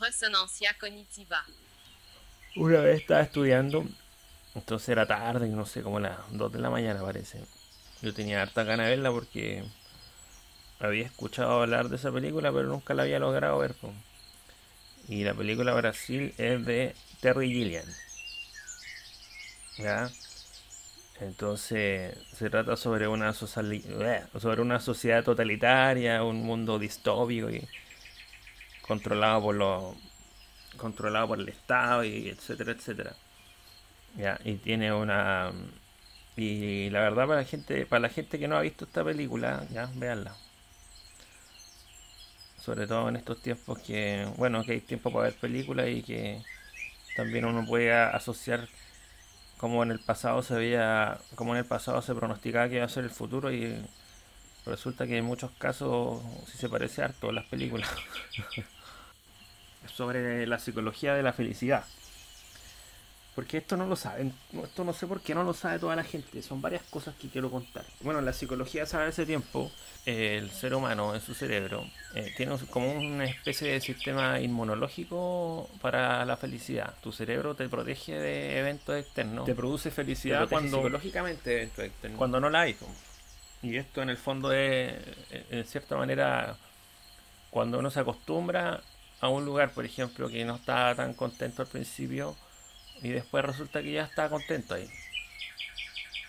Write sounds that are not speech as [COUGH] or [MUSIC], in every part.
Resonancia cognitiva. Una vez estaba estudiando, entonces era tarde, no sé, como las 2 de la mañana parece. Yo tenía harta ganas de verla porque había escuchado hablar de esa película, pero nunca la había logrado ver. po. Y la película Brasil es de Terry Gilliam. ¿Ya? Entonces se trata sobre una, sobre una sociedad totalitaria, un mundo distópico y controlado por los controlado por el Estado y etcétera, etcétera. Ya, y tiene una y la verdad para la gente, para la gente que no ha visto esta película, ya, véanla. Sobre todo en estos tiempos que, bueno, que hay tiempo para ver películas y que también uno puede asociar como en el pasado se veía, como en el pasado se pronosticaba que iba a ser el futuro y resulta que en muchos casos sí se parece harto a las películas. [LAUGHS] sobre la psicología de la felicidad. Porque esto no lo saben, esto no sé por qué no lo sabe toda la gente, son varias cosas que quiero contar. Bueno, la psicología sabe ese tiempo, el ser humano en su cerebro eh, tiene como una especie de sistema inmunológico para la felicidad. Tu cerebro te protege de eventos externos, te produce felicidad cuando, psicológicamente cuando no la hay. Y esto en el fondo es, en cierta manera, cuando uno se acostumbra a un lugar, por ejemplo, que no estaba tan contento al principio y después resulta que ya está contento ahí.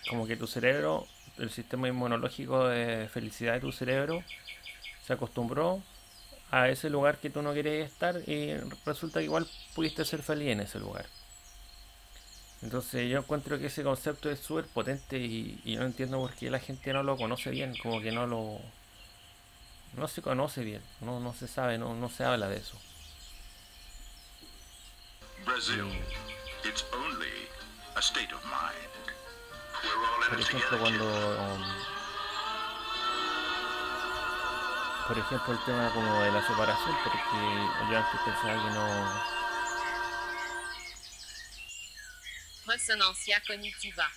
Como que tu cerebro, el sistema inmunológico de felicidad de tu cerebro, se acostumbró a ese lugar que tú no querías estar y resulta que igual pudiste ser feliz en ese lugar. Entonces yo encuentro que ese concepto es súper potente y, y no entiendo por qué la gente no lo conoce bien, como que no lo... No se conoce bien, no, no se sabe, no, no se habla de eso. Brazil. It's only a state of mind. We're all Por ejemplo, cuando... um, por ejemplo, el tema como de la separación, porque yo antes pensaba que no... Resonancia cognitiva.